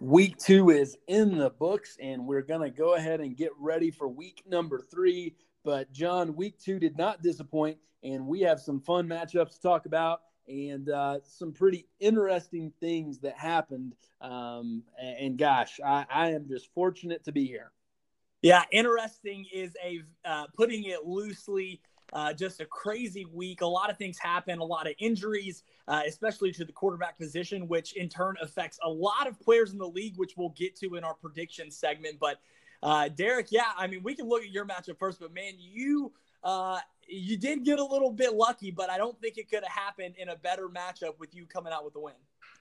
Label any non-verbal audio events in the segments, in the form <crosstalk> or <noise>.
Week two is in the books, and we're going to go ahead and get ready for week number three. But, John, week two did not disappoint, and we have some fun matchups to talk about and uh, some pretty interesting things that happened. Um, and, gosh, I, I, am just fortunate to be here. Yeah, interesting is a uh, putting it loosely. Uh, just a crazy week. A lot of things happen, a lot of injuries, uh, especially to the quarterback position, which in turn affects a lot of players in the league, which we'll get to in our prediction segment. But uh, Derek, yeah, I mean, we can look at your matchup first, but man, you uh, you did get a little bit lucky, but I don't think it could have happened in a better matchup with you coming out with the win.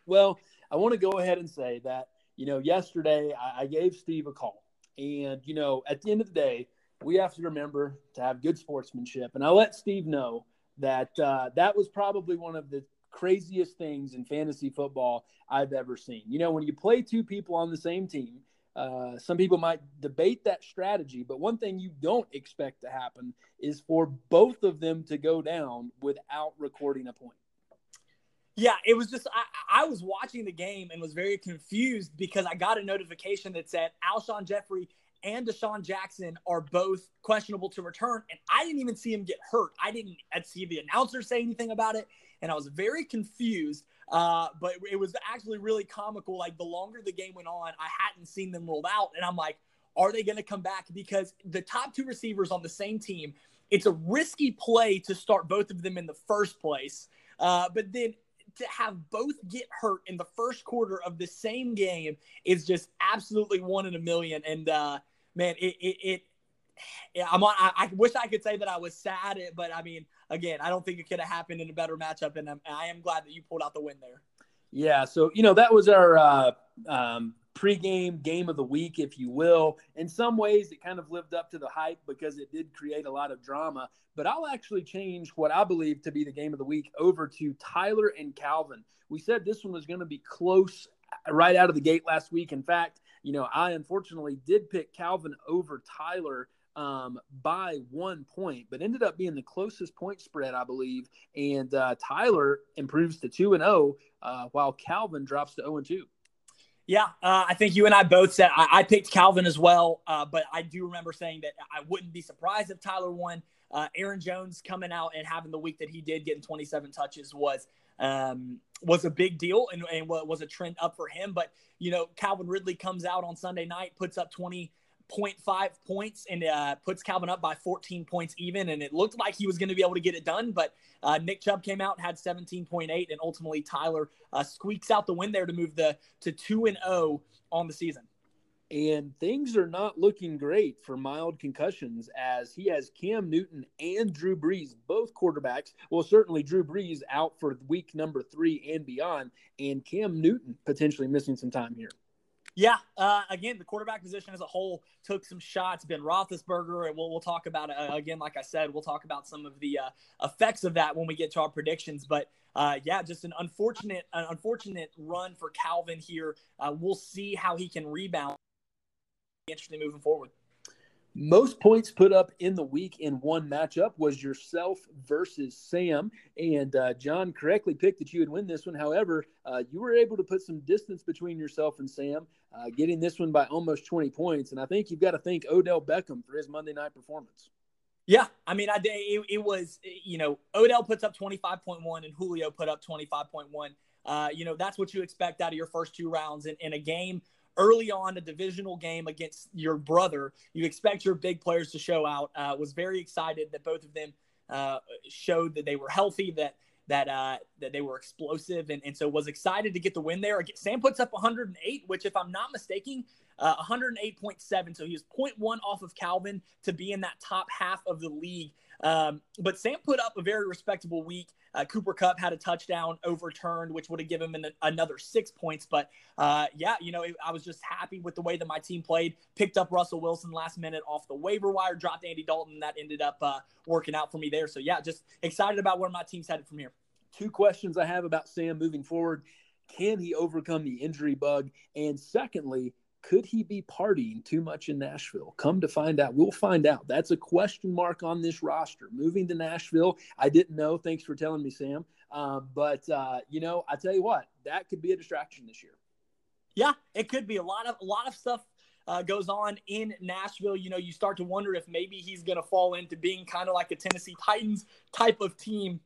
Well, I want to go ahead and say that you know yesterday I, I gave Steve a call, and you know at the end of the day we have to remember to have good sportsmanship. And I let Steve know that uh, that was probably one of the craziest things in fantasy football I've ever seen. You know, when you play two people on the same team, uh, some people might debate that strategy, but one thing you don't expect to happen is for both of them to go down without recording a point. Yeah, it was just I, I was watching the game and was very confused because I got a notification that said Alshon Jeffery and DeSean Jackson are both questionable to return. And I didn't even see him get hurt. I didn't see the announcer say anything about it. And I was very confused. Uh, but it was actually really comical. Like the longer the game went on, I hadn't seen them rolled out. And I'm like, are they going to come back? Because the top two receivers on the same team, it's a risky play to start both of them in the first place. Uh, but then to have both get hurt in the first quarter of the same game is just absolutely one in a million. And uh, man, it, it, it I'm on. I, I, wish I could say that I was sad, but I mean, again, I don't think it could have happened in a better matchup, and I'm, I am glad that you pulled out the win there. Yeah, so you know that was our uh, um, pregame game of the week, if you will. In some ways, it kind of lived up to the hype because it did create a lot of drama. But I'll actually change what I believe to be the game of the week over to Tyler and Calvin. We said this one was going to be close right out of the gate last week. In fact, you know, I unfortunately did pick Calvin over Tyler um, by one point, but ended up being the closest point spread, I believe. And uh, Tyler improves to two and zero, oh, uh, while Calvin drops to zero and two. Yeah, uh, I think you and I both said I, I picked Calvin as well, uh, but I do remember saying that I wouldn't be surprised if Tyler won. Uh, Aaron Jones coming out and having the week that he did, getting 27 touches, was um, was a big deal and, and was a trend up for him. But, you know, Calvin Ridley comes out on Sunday night, puts up 20.5 points and uh, puts Calvin up by 14 points even. And it looked like he was going to be able to get it done. But uh, Nick Chubb came out, had 17.8, and ultimately Tyler uh, squeaks out the win there to move the to 2 and 0 on the season and things are not looking great for mild concussions as he has Cam Newton and Drew Brees, both quarterbacks. Well, certainly Drew Brees out for week number three and beyond, and Cam Newton potentially missing some time here. Yeah, uh, again, the quarterback position as a whole took some shots. Ben Roethlisberger, and we'll, we'll talk about uh, again. Like I said, we'll talk about some of the uh, effects of that when we get to our predictions. But uh, yeah, just an unfortunate, an unfortunate run for Calvin here. Uh, we'll see how he can rebound interesting moving forward. Most points put up in the week in one matchup was yourself versus Sam. And uh, John correctly picked that you would win this one. However, uh, you were able to put some distance between yourself and Sam, uh, getting this one by almost 20 points. And I think you've got to thank Odell Beckham for his Monday night performance. Yeah, I mean, I it, it was you know Odell puts up 25.1 and Julio put up 25.1. Uh, you know that's what you expect out of your first two rounds in, in a game early on a divisional game against your brother. You expect your big players to show out. Uh, was very excited that both of them uh, showed that they were healthy, that that uh, that they were explosive, and, and so was excited to get the win there. Sam puts up 108, which, if I'm not mistaken, uh, 108.7. So he was 0.1 off of Calvin to be in that top half of the league. Um, but Sam put up a very respectable week. Uh, Cooper Kupp had a touchdown overturned, which would have given him an, another six points. But uh, yeah, you know, I was just happy with the way that my team played. Picked up Russell Wilson last minute off the waiver wire, dropped Andy Dalton. That ended up uh, working out for me there. So yeah, just excited about where my team's headed from here. Two questions I have about Sam moving forward. Can he overcome the injury bug? And secondly, could he be partying too much in Nashville? Come to find out, we'll find out. That's a question mark on this roster. Moving to Nashville, I didn't know. Thanks for telling me, Sam. Um, but uh, you know, I tell you what, that could be a distraction this year. Yeah, it could be a lot of a lot of stuff uh, goes on in Nashville. You know, you start to wonder if maybe he's going to fall into being kind of like a Tennessee Titans type of team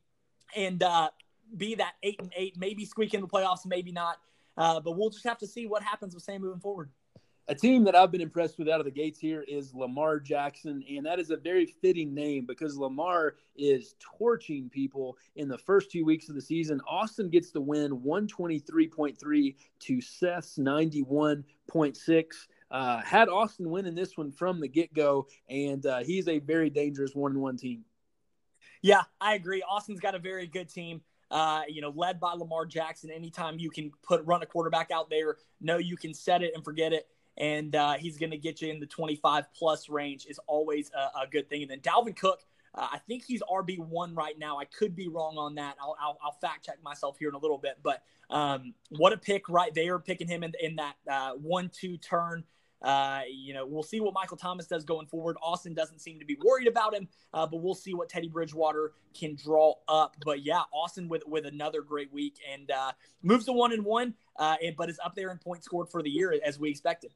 and uh, be that eight and eight, maybe squeak in the playoffs, maybe not. Uh, but we'll just have to see what happens with Sam moving forward. A team that I've been impressed with out of the gates here is Lamar Jackson, and that is a very fitting name because Lamar is torching people in the first two weeks of the season. Austin gets the win 123.3 to Seth's 91.6. Uh, had Austin winning this one from the get go, and uh, he's a very dangerous one one team. Yeah, I agree. Austin's got a very good team uh, you know, led by Lamar Jackson. Anytime you can put run a quarterback out there, know you can set it and forget it, and uh, he's going to get you in the 25 plus range is always a, a good thing. And then Dalvin Cook, uh, I think he's RB one right now. I could be wrong on that. I'll, I'll, I'll fact check myself here in a little bit. But um, what a pick right there, picking him in, in that uh, one two turn. Uh, you know, we'll see what Michael Thomas does going forward. Austin doesn't seem to be worried about him, uh, but we'll see what Teddy Bridgewater can draw up. But yeah, Austin with with another great week and uh, moves to one and one, uh, and, but is up there in points scored for the year as we expected.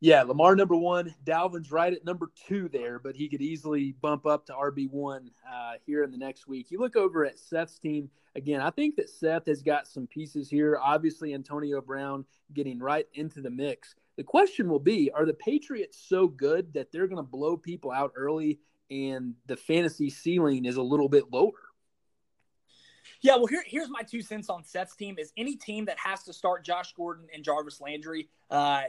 Yeah, Lamar number one, Dalvin's right at number two there, but he could easily bump up to RB one uh, here in the next week. You look over at Seth's team again. I think that Seth has got some pieces here. Obviously, Antonio Brown getting right into the mix. The question will be Are the Patriots so good that they're going to blow people out early and the fantasy ceiling is a little bit lower? Yeah, well, here, here's my two cents on Seth's team: is any team that has to start Josh Gordon and Jarvis Landry, uh,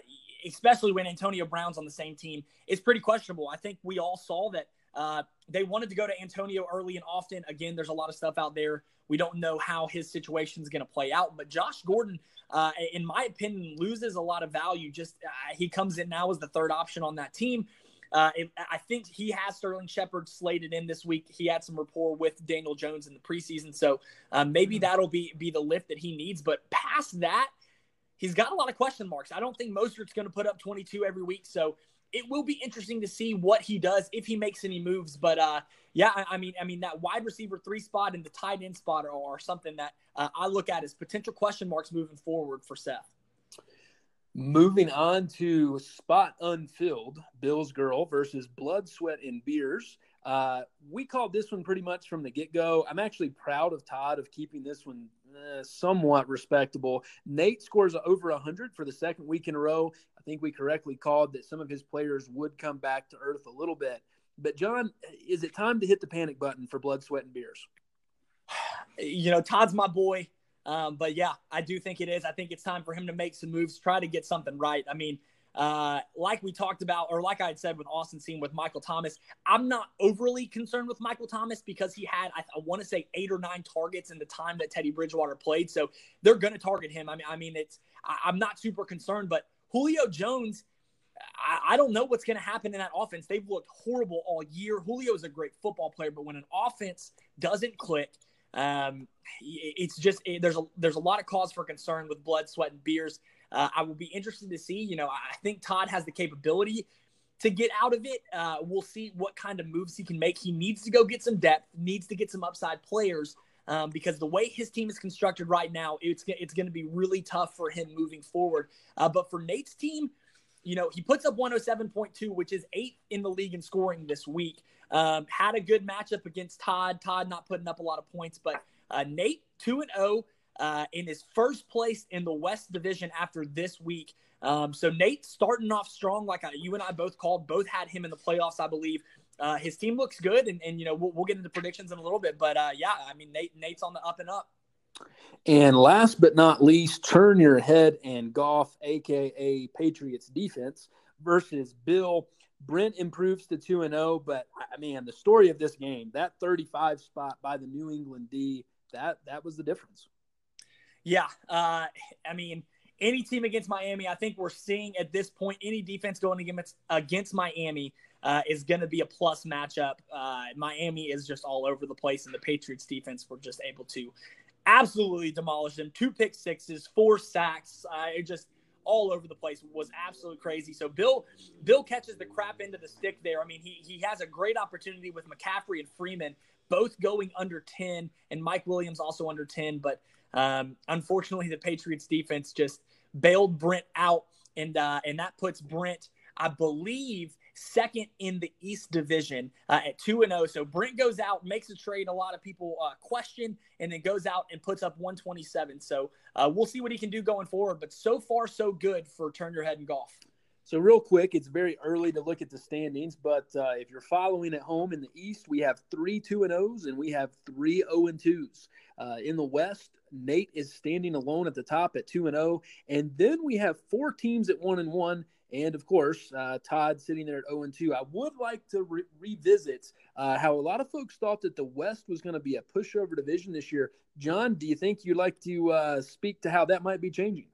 especially when Antonio Brown's on the same team, is pretty questionable. I think we all saw that uh, they wanted to go to Antonio early and often. Again, there's a lot of stuff out there. We don't know how his situation is going to play out, but Josh Gordon uh, in my opinion, loses a lot of value. Just uh, he comes in now as the third option on that team. Uh, it, I think he has Sterling Shepard slated in this week. He had some rapport with Daniel Jones in the preseason, so uh, maybe hmm. that'll be be the lift that he needs. But past that, he's got a lot of question marks. I don't think Mostert's going to put up 22 every week, so it will be interesting to see what he does if he makes any moves. But uh, yeah, I, I, mean, I mean that wide receiver three spot and the tight end spot are, are something that uh, I look at as potential question marks moving forward for Seth. Moving on to spot unfilled, Bill's Girl versus Blood, Sweat, and Beers. Uh, we called this one pretty much from the get go. I'm actually proud of Todd of keeping this one uh, somewhat respectable. Nate scores over 100 for the second week in a row. I think we correctly called that some of his players would come back to earth a little bit. But, John, is it time to hit the panic button for Blood, Sweat, and Beers? <sighs> You know, Todd's my boy. Um, but yeah, I do think it is. I think it's time for him to make some moves, try to get something right. I mean, uh, like we talked about, or like I had said with Austin Seam with Michael Thomas, I'm not overly concerned with Michael Thomas because he had, I, I want to say, eight or nine targets in the time that Teddy Bridgewater played. So they're going to target him. I mean, I mean, it's I, am not super concerned, but Julio Jones. I, I don't know what's going to happen in that offense. They've looked horrible all year. Julio is a great football player, but when an offense doesn't click, um, it's just it, there's a there's a lot of cause for concern with blood, sweat, and beers. Uh, I will be interested to see. You know, I think Todd has the capability to get out of it. Uh, we'll see what kind of moves he can make. He needs to go get some depth, needs to get some upside players. Um, because the way his team is constructed right now, it's it's going to be really tough for him moving forward. Uh, but for Nate's team, you know, he puts up 107.2, which is eighth in the league in scoring this week. Um, had a good matchup against Todd. Todd not putting up a lot of points, but uh, Nate two and zero. Uh, in his first place in the West Division after this week. Um, so Nate starting off strong, like I, you and I both called. Both had him in the playoffs, I believe. Uh, his team looks good, and, and you know we'll, we'll, get into predictions in a little bit. But uh, yeah, I mean Nate Nate's on the up and up. And last but not least, turn your head and Goff, aka Patriots defense versus Bill. Brent improves to 2 and 0, but I mean, the story of this game, that 35 spot by the New England D, that that was the difference. Yeah, uh, I mean, any team against Miami, I think we're seeing at this point any defense going against against Miami uh, is going to be a plus matchup. Uh, Miami is just all over the place, and the Patriots defense were just able to absolutely demolish them. Two pick sixes, four sacks. Uh, it just all over the place was absolutely crazy. So Bill Bill catches the crap into the stick there. I mean, he he has a great opportunity with McCaffrey and Freeman both going under 10, and Mike Williams also under 10. But um, unfortunately, the Patriots defense just bailed Brent out, and uh, and that puts Brent, I believe, second in the East Division uh, at two and zero. Oh. So Brent goes out, makes a trade a lot of people uh, question, and then goes out and puts up 127. So uh, we'll see what he can do going forward. But so far, so good for Turn Your Head in Goff. So, real quick, it's very early to look at the standings, but uh, if you're following at home in the East, we have three 2 and O's and we have three 0 and 2s. Uh, in the West, Nate is standing alone at the top at 2 and 0. And then we have four teams at 1 and 1. And of course, uh, Todd sitting there at 0 and 2. I would like to re- revisit uh, how a lot of folks thought that the West was going to be a pushover division this year. John, do you think you'd like to uh, speak to how that might be changing?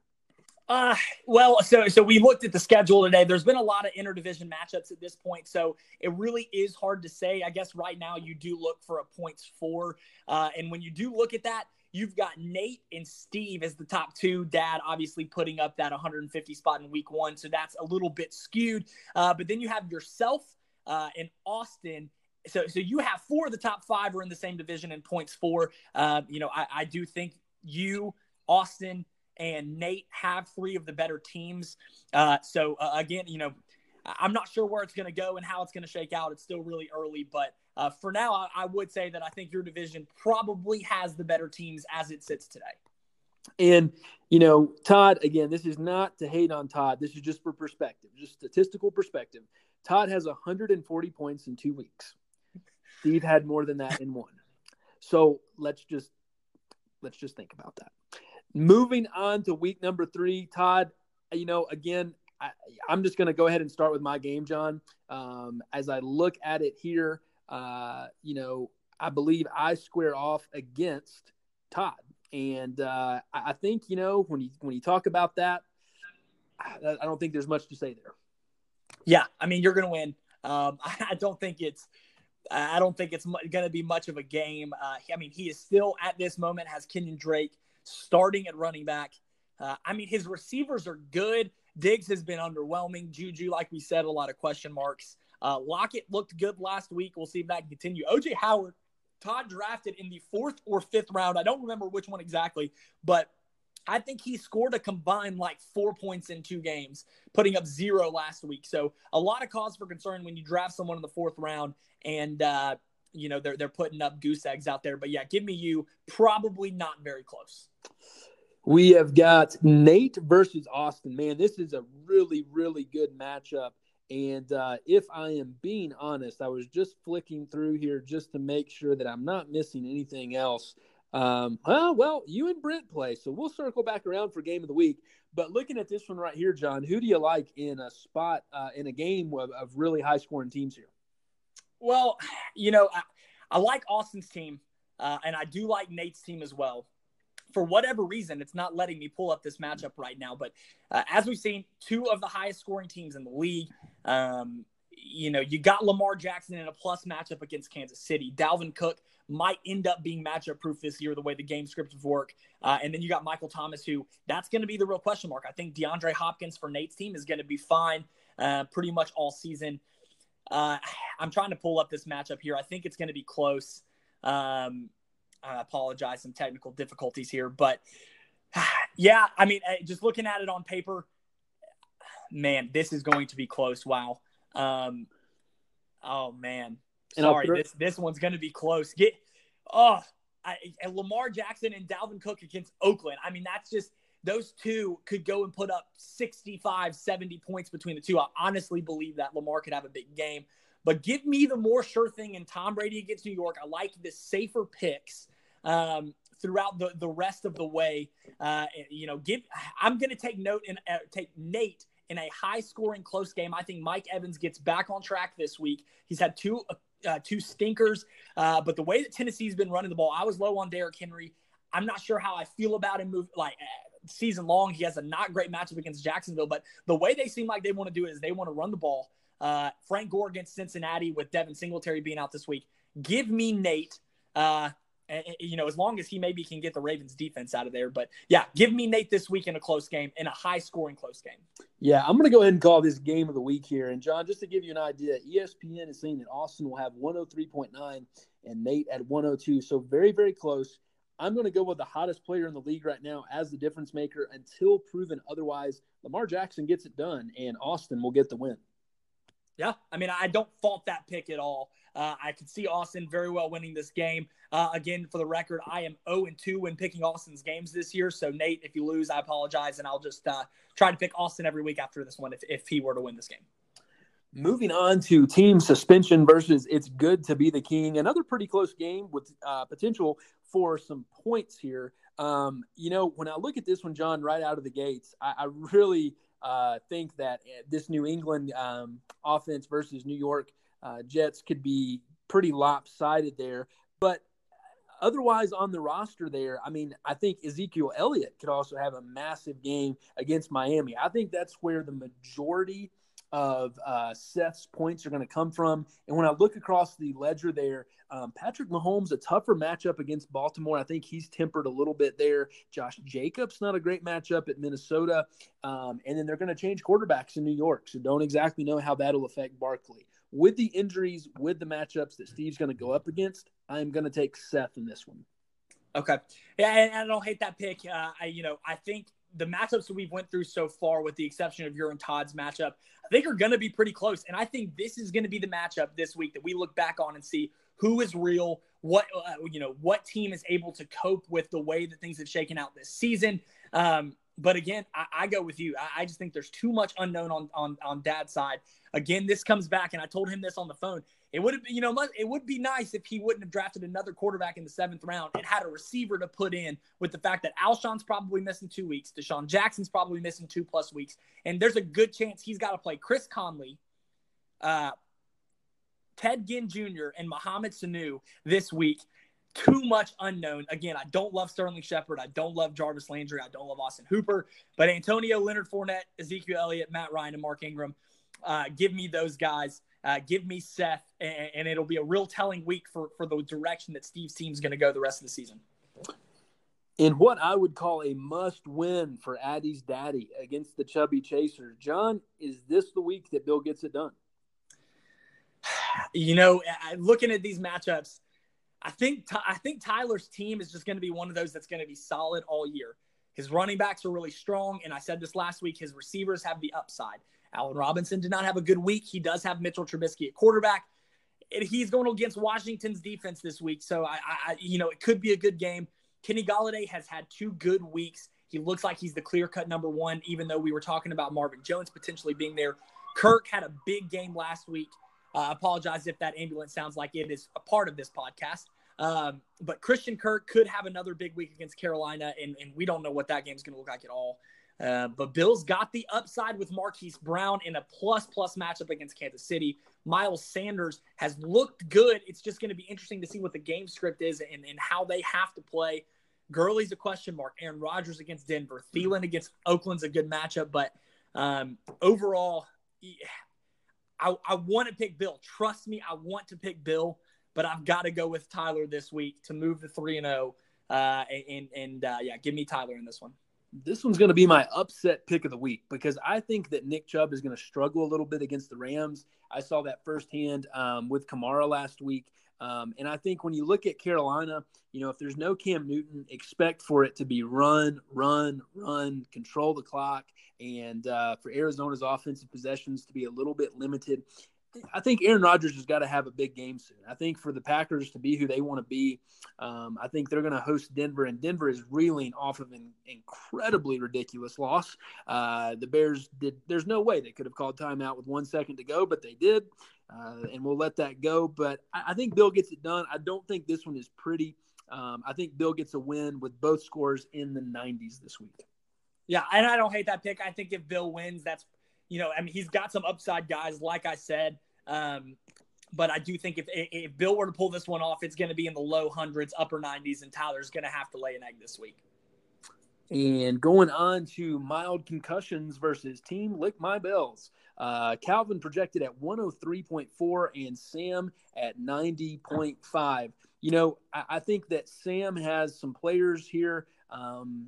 Uh, well, so so we looked at the schedule today. There's been a lot of interdivision matchups at this point, so it really is hard to say. I guess right now you do look for a points four, uh, and when you do look at that, you've got Nate and Steve as the top two. Dad obviously putting up that 150 spot in week one, so that's a little bit skewed. Uh, but then you have yourself uh, and Austin so so you have four of the top five are in the same division in points four. Uh, you know, I, I, do think you, Austin, and Nate have three of the better teams. Uh, so uh, again, you know, I'm not sure where it's going to go and how it's going to shake out. It's still really early, but uh, for now, I, I, would say that I think your division probably has the better teams as it sits today. And you know, Todd, again, this is not to hate on Todd. This is just for perspective, just statistical perspective. Todd has 140 points in two weeks. Steve had more than that in one. So let's just let's just think about that. Moving on to week number three, Todd, you know, again, I, am just going to go ahead and start with my game, John. Um, as I look at it here, uh, you know, I believe I square off against Todd. And uh, I think, you know, when you, when you talk about that, I, I don't think there's much to say there. Yeah. I mean, you're going to win. Um, <laughs> I don't think it's, I don't think it's going to be much of a game. Uh, I mean, he is still at this moment has Kenyan Drake starting at running back. Uh, I mean, his receivers are good. Diggs has been underwhelming. Juju, like we said, a lot of question marks. Uh, Lockett looked good last week. We'll see if that can continue. OJ Howard, Todd drafted in the fourth or fifth round. I don't remember which one exactly, but I think he scored a combined like four points in two games, putting up zero last week. So a lot of cause for concern when you draft someone in the fourth round and uh, you know they're they're putting up goose eggs out there. But yeah, give me you. Probably not very close. We have got Nate versus Austin. Man, this is a really, really good matchup. And uh, if I am being honest, I was just flicking through here just to make sure that I'm not missing anything else. Um, well, well, you and Brent play, so we'll circle back around for game of the week. But looking at this one right here, John, who do you like in a spot uh, in a game of, of really high scoring teams here? Well, you know, I, I like Austin's team, uh, and I do like Nate's team as well for whatever reason, it's not letting me pull up this matchup right now. But uh, as we've seen, two of the highest scoring teams in the league. Um, you know, you got Lamar Jackson in a plus matchup against Kansas City. Dalvin Cook might end up being matchup proof this year, the way the game scripts work. Uh, and then you got Michael Thomas, who that's going to be the real question mark. I think DeAndre Hopkins for Nate's team is going to be fine uh, pretty much all season. Uh, I'm trying to pull up this matchup here. I think it's going to be close. Um, I apologize, some technical difficulties here, but <sighs> yeah, I mean, eh, just looking at it on paper, man, this is going to be close. Wow. Um, oh man, sorry, this this one's going to be close. Get oh, I, Lamar Jackson and Dalvin Cook against Oakland. I mean, that's just those two could go and put up 65, 70 points between the two. I honestly believe that Lamar could have a big game. But give me the more sure thing in Tom Brady against New York. I like the safer picks um, throughout the, the rest of the way. Uh, you know, give I'm going to take note and uh, take Nate in a high scoring close game. I think Mike Evans gets back on track this week. He's had two uh, two stinkers, uh, but the way that Tennessee's been running the ball, I was low on Derrick Henry. I'm not sure how I feel about him move like uh, season long. He has a not great matchup against Jacksonville, but the way they seem like they want to do it is they want to run the ball. Uh, Frank Gore against Cincinnati with Devin Singletary being out this week. Give me Nate. Uh, you know, as long as he maybe can get the Ravens defense out of there. But yeah, give me Nate this week in a close game, in a high scoring close game. Yeah, I'm going to go ahead and call this game of the week here. And John, just to give you an idea, ESPN is saying that Austin will have 103.9 and Nate at 102. So very, very close. I'm going to go with the hottest player in the league right now as the difference maker until proven otherwise. Lamar Jackson gets it done, and Austin will get the win. Yeah, I mean, I don't fault that pick at all. Uh, I could see Austin very well winning this game. Uh, again, for the record, I am 0 and 2 when picking Austin's games this year. So, Nate, if you lose, I apologize, and I'll just uh, try to pick Austin every week after this one if, if he were to win this game. Moving on to team suspension versus it's good to be the king. Another pretty close game with uh, potential for some points here. Um, you know, when I look at this one, John, right out of the gates, I, I really uh, think that uh, this New England um, offense versus New York uh, Jets could be pretty lopsided there. But otherwise, on the roster there, I mean, I think Ezekiel Elliott could also have a massive game against Miami. I think that's where the majority – of uh, Seth's points are going to come from. And when I look across the ledger there, um, Patrick Mahomes, a tougher matchup against Baltimore. I think he's tempered a little bit there. Josh Jacobs, not a great matchup at Minnesota. Um, and then they're going to change quarterbacks in New York. So don't exactly know how that'll affect Barkley. With the injuries, with the matchups that Steve's going to go up against, I'm going to take Seth in this one. Okay. Yeah, and I don't hate that pick. Uh, I, you know, I think the matchups that we've went through so far, with the exception of your and Todd's matchup, I think are going to be pretty close. And I think this is going to be the matchup this week that we look back on and see who is real, what uh, you know, what team is able to cope with the way that things have shaken out this season. Um, but again, I, I, go with you. I, I, just think there's too much unknown on on on Dad's side. Again, this comes back, and I told him this on the phone. It would have, you know, it would be nice if he wouldn't have drafted another quarterback in the seventh round and had a receiver to put in with the fact that Alshon's probably missing two weeks, DeSean Jackson's probably missing two plus weeks, and there's a good chance he's got to play Chris Conley, uh, Ted Ginn Jr. and Mohamed Sanu this week. Too much unknown. Again, I don't love Sterling Shepard. I don't love Jarvis Landry. I don't love Austin Hooper. But Antonio, Leonard Fournette, Ezekiel Elliott, Matt Ryan, and Mark Ingram. Uh, give me those guys. Uh, give me Seth, and, and, it'll be a real telling week for, for the direction that Steve's team's going to go the rest of the season. In what I would call a must win for Addie's daddy against the Chubby Chasers, John, is this the week that Bill gets it done? You know, looking at these matchups, I think I think Tyler's team is just going to be one of those that's going to be solid all year. His running backs are really strong, and I said this last week. His receivers have the upside. Allen Robinson did not have a good week. He does have Mitchell Trubisky at quarterback. And He's going against Washington's defense this week, so I, I, you know, it could be a good game. Kenny Golladay has had two good weeks. He looks like he's the clear cut number one, even though we were talking about Marvin Jones potentially being there. Kirk had a big game last week. Uh, I apologize if that ambulance sounds like it is a part of this podcast. Um, but Christian Kirk could have another big week against Carolina, and, and we don't know what that game is going to look like at all. Uh, but Bills got the upside with Marquise Brown in a plus plus matchup against Kansas City. Miles Sanders has looked good. It's just going to be interesting to see what the game script is and, and how they have to play. Gurley's a question mark. Aaron Rodgers against Denver. Thielen against Oakland's a good matchup. But um, overall, I, I want to pick Bill. Trust me, I want to pick Bill, but I've got to go with Tyler this week to move the 3 and 0. Uh, and and uh, yeah, give me Tyler in this one this one's going to be my upset pick of the week because I think that Nick Chubb is going to struggle a little bit against the Rams. I saw that firsthand um, with Kamara last week. Um, and I think when you look at Carolina, you know, if there's no Cam Newton, expect for it to be run, run, run, control the clock, and uh, for Arizona's offensive possessions to be a little bit limited. I think Aaron Rodgers has got to have a big game soon. I think for the Packers to be who they want to be, um, I think they're going to host Denver, and Denver is reeling off of an incredibly ridiculous loss. Uh, the Bears did. There's no way they could have called timeout with one second to go, but they did, uh, and we'll let that go. But I, I, think Bill gets it done. I don't think this one is pretty. Um, I think Bill gets a win with both scores in the 90s this week. Yeah, and I don't hate that pick. I think if Bill wins, that's you know, I mean, he's got some upside guys, like I said. Um, but I do think if, if Bill were to pull this one off, it's going to be in the low hundreds, upper 90s, and Tyler's going to have to lay an egg this week. And going on to mild concussions versus Team Lick My Bells. Uh, Calvin projected at 103.4 and Sam at 90.5. you know, I, I think that Sam has some players here. Um,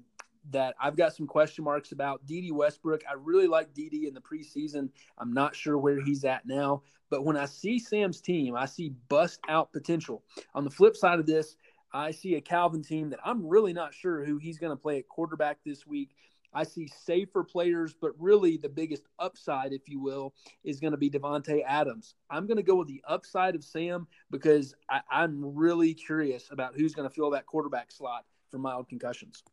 that I've got some question marks about. Dede Westbrook, I really like Dede in the preseason. I'm not sure where he's at now, but when I see Sam's team, I see bust out potential. On the flip side of this, I see a Calvin team that I'm really not sure who he's going to play at quarterback this week. I see safer players, but really the biggest upside, if you will, is going to be Davante Adams. I'm going to go with the upside of Sam because I, am really curious about who's going to fill that quarterback slot for mild concussions.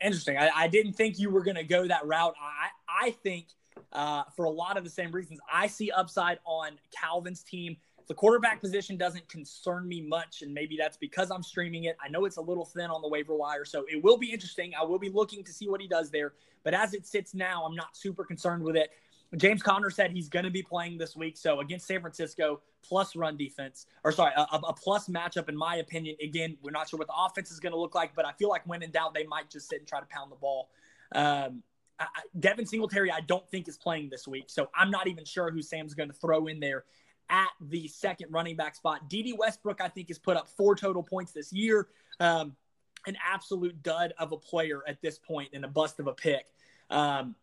Interesting. I, I didn't think you were going to go that route. I, I think uh, for a lot of the same reasons, I see upside on Calvin's team the quarterback position doesn't concern me much, and maybe that's because I'm streaming it. I know it's a little thin on the waiver wire, so it will be interesting. I will be looking to see what he does there. But as it sits now, I'm not super concerned with it. James Conner said he's going to be playing this week. So against San Francisco, plus run defense, or sorry, a, a, plus matchup, in my opinion. Again, we're not sure what the offense is going to look like, but I feel like when in doubt, they might just sit and try to pound the ball. Um, I, Devin Singletary, I don't think is playing this week. So I'm not even sure who Sam's going to throw in there at the second running back spot. Dede Westbrook, I think, has put up four total points this year. Um, an absolute dud of a player at this point and a bust of a pick. Um,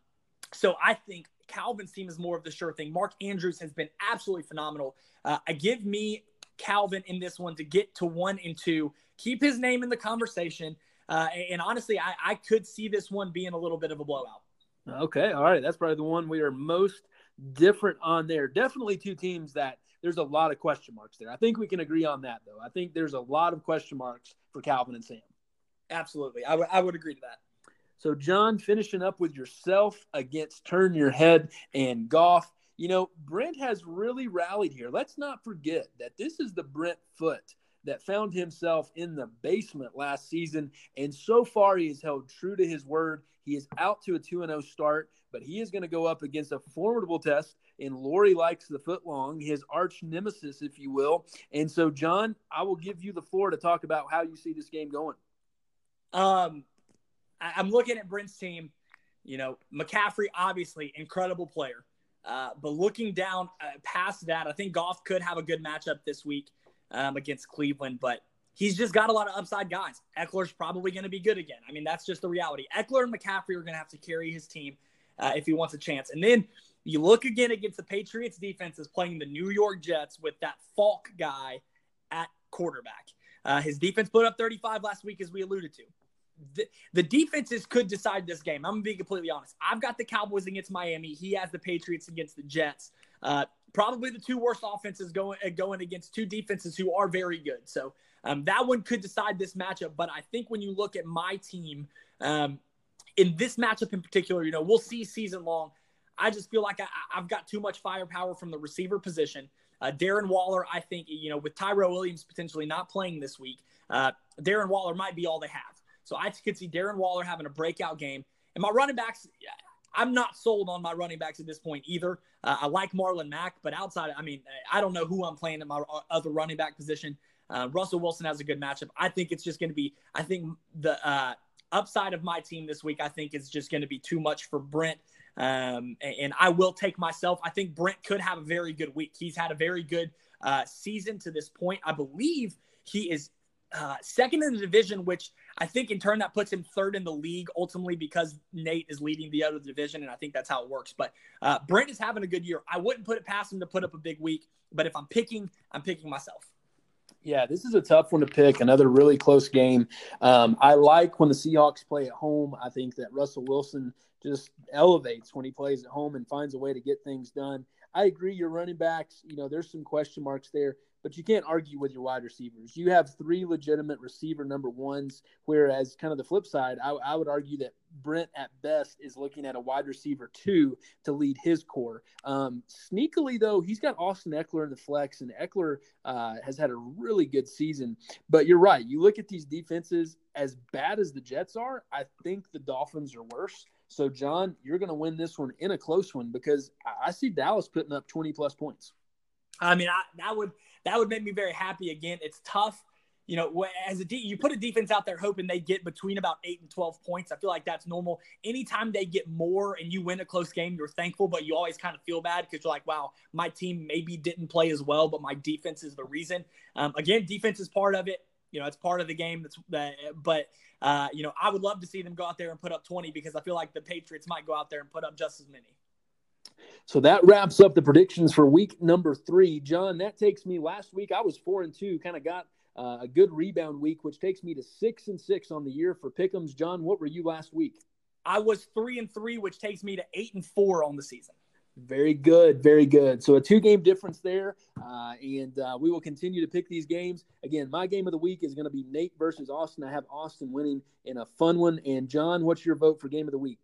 so I think Calvin's team is more of the sure thing. Mark Andrews has been absolutely phenomenal. Uh, I give me Calvin in this one to get to one and two, keep his name in the conversation. Uh, and, and, honestly, I, I could see this one being a little bit of a blowout. Okay. All right. That's probably the one we are most different on there. Definitely two teams that there's a lot of question marks there. I think we can agree on that, though. I think there's a lot of question marks for Calvin and Sam. Absolutely. I, w- I would agree to that. So, John, finishing up with yourself against Turn Your Head and Goff. You know, Brent has really rallied here. Let's not forget that this is the Brent Foot that found himself in the basement last season. And so far, he has held true to his word. He is out to a 2 0 start, but he is going to go up against a formidable test in Lori likes the foot long, his arch nemesis, if you will. And so, John, I will give you the floor to talk about how you see this game going. Um, I'm looking at Brent's team. You know, McCaffrey, obviously, incredible player. Uh, but looking down uh, past that, I think Goff could have a good matchup this week um, against Cleveland. But he's just got a lot of upside guys. Ekeler's probably going to be good again. I mean, that's just the reality. Ekeler and McCaffrey are going to have to carry his team uh, if he wants a chance. And then you look again against the Patriots defense is playing the New York Jets with that Falk guy at quarterback. Uh, his defense put up 35 last week, as we alluded to. The, the defenses could decide this game. I'm gonna be completely honest. I've got the Cowboys against Miami. He has the Patriots against the Jets. Uh, probably the two worst offenses going uh, going against two defenses who are very good. So um, that one could decide this matchup. But I think when you look at my team um, in this matchup in particular, you know, we'll see season long. I just feel like I, have got too much firepower from the receiver position. Uh, Darren Waller, I think, you know, with Tyrell Williams potentially not playing this week, uh, Darren Waller might be all they have. So I could see Darren Waller having a breakout game. And my running backs, I'm not sold on my running backs at this point either. Uh, I like Marlon Mack, but outside, I mean, I don't know who I'm playing at my other running back position. Uh, Russell Wilson has a good matchup. I think it's just going to be, I think the uh, upside of my team this week, I think is just going to be too much for Brent. Um, and I will take myself. I think Brent could have a very good week. He's had a very good uh, season to this point. I believe he is uh, second in the division, which I think in turn that puts him third in the league ultimately because Nate is leading the other division, and I think that's how it works. But uh, Brent is having a good year. I wouldn't put it past him to put up a big week, but if I'm picking, I'm picking myself. Yeah, this is a tough one to pick. Another really close game. Um, I like when the Seahawks play at home. I think that Russell Wilson just elevates when he plays at home and finds a way to get things done. I agree. Your running backs, you know, there's some question marks there, but you can't argue with your wide receivers. You have three legitimate receiver number ones, whereas kind of the flip side, I, I would argue that Brent at best is looking at a wide receiver two to lead his core. Um, sneakily though, he's got Austin Ekeler in the flex, and Eckler uh, has had a really good season. But you're right. You look at these defenses, as bad as the Jets are, I think the Dolphins are worse. So, John, you're going to win this one in a close one because I see Dallas putting up 20 plus points. I mean, I, that would that would make me very happy. Again, it's tough. You know, as a you put a defense out there hoping they get between about eight and twelve points. I feel like that's normal. Anytime they get more and you win a close game, you're thankful, but you always kind of feel bad because you're like, wow, my team maybe didn't play as well, but my defense is the reason. Um, again, defense is part of it You know, it's part of the game. That's that, but uh, you know, I would love to see them go out there and put up 20 because I feel like the Patriots might go out there and put up just as many. So that wraps up the predictions for week number three. John, that takes me last week. I was four and two, kind of got uh, a good rebound week, which takes me to six and six on the year for Pickums. John, what were you last week? I was three and three, which takes me to eight and four on the season. Very good, very good. So a two-game difference there, uh, and uh, we will continue to pick these games. Again, my game of the week is going to be Nate versus Austin. I have Austin winning in a fun one. And John, what's your vote for game of the week?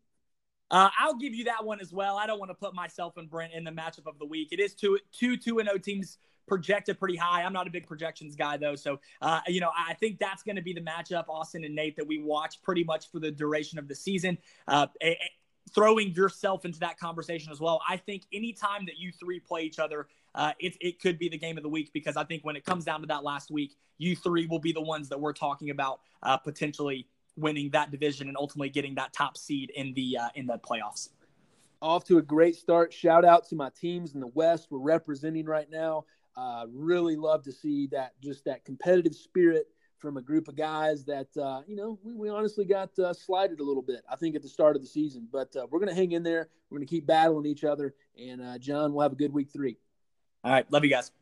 Uh, I'll give you that one as well. I don't want to put myself and Brent in the matchup of the week. It is two two two and O teams projected pretty high. I'm not a big projections guy though, so uh, you know I think that's going to be the matchup, Austin and Nate, that we watch pretty much for the duration of the season. Uh, a, a, throwing yourself into that conversation as well. I think anytime that you three play each other, uh, it, it could be the game of the week because I think when it comes down to that last week, you three will be the ones that we're talking about uh, potentially winning that division and ultimately getting that top seed in the uh, in the playoffs. Off to a great start. Shout out to my teams in the West. We're representing right now. Uh, really love to see that just that competitive spirit from a group of guys that uh, you know we, we honestly got uh, slighted a little bit. I think at the start of the season, but uh, we're going to hang in there. We're going to keep battling each other, and uh, John, we'll have a good week three. All right, love you guys.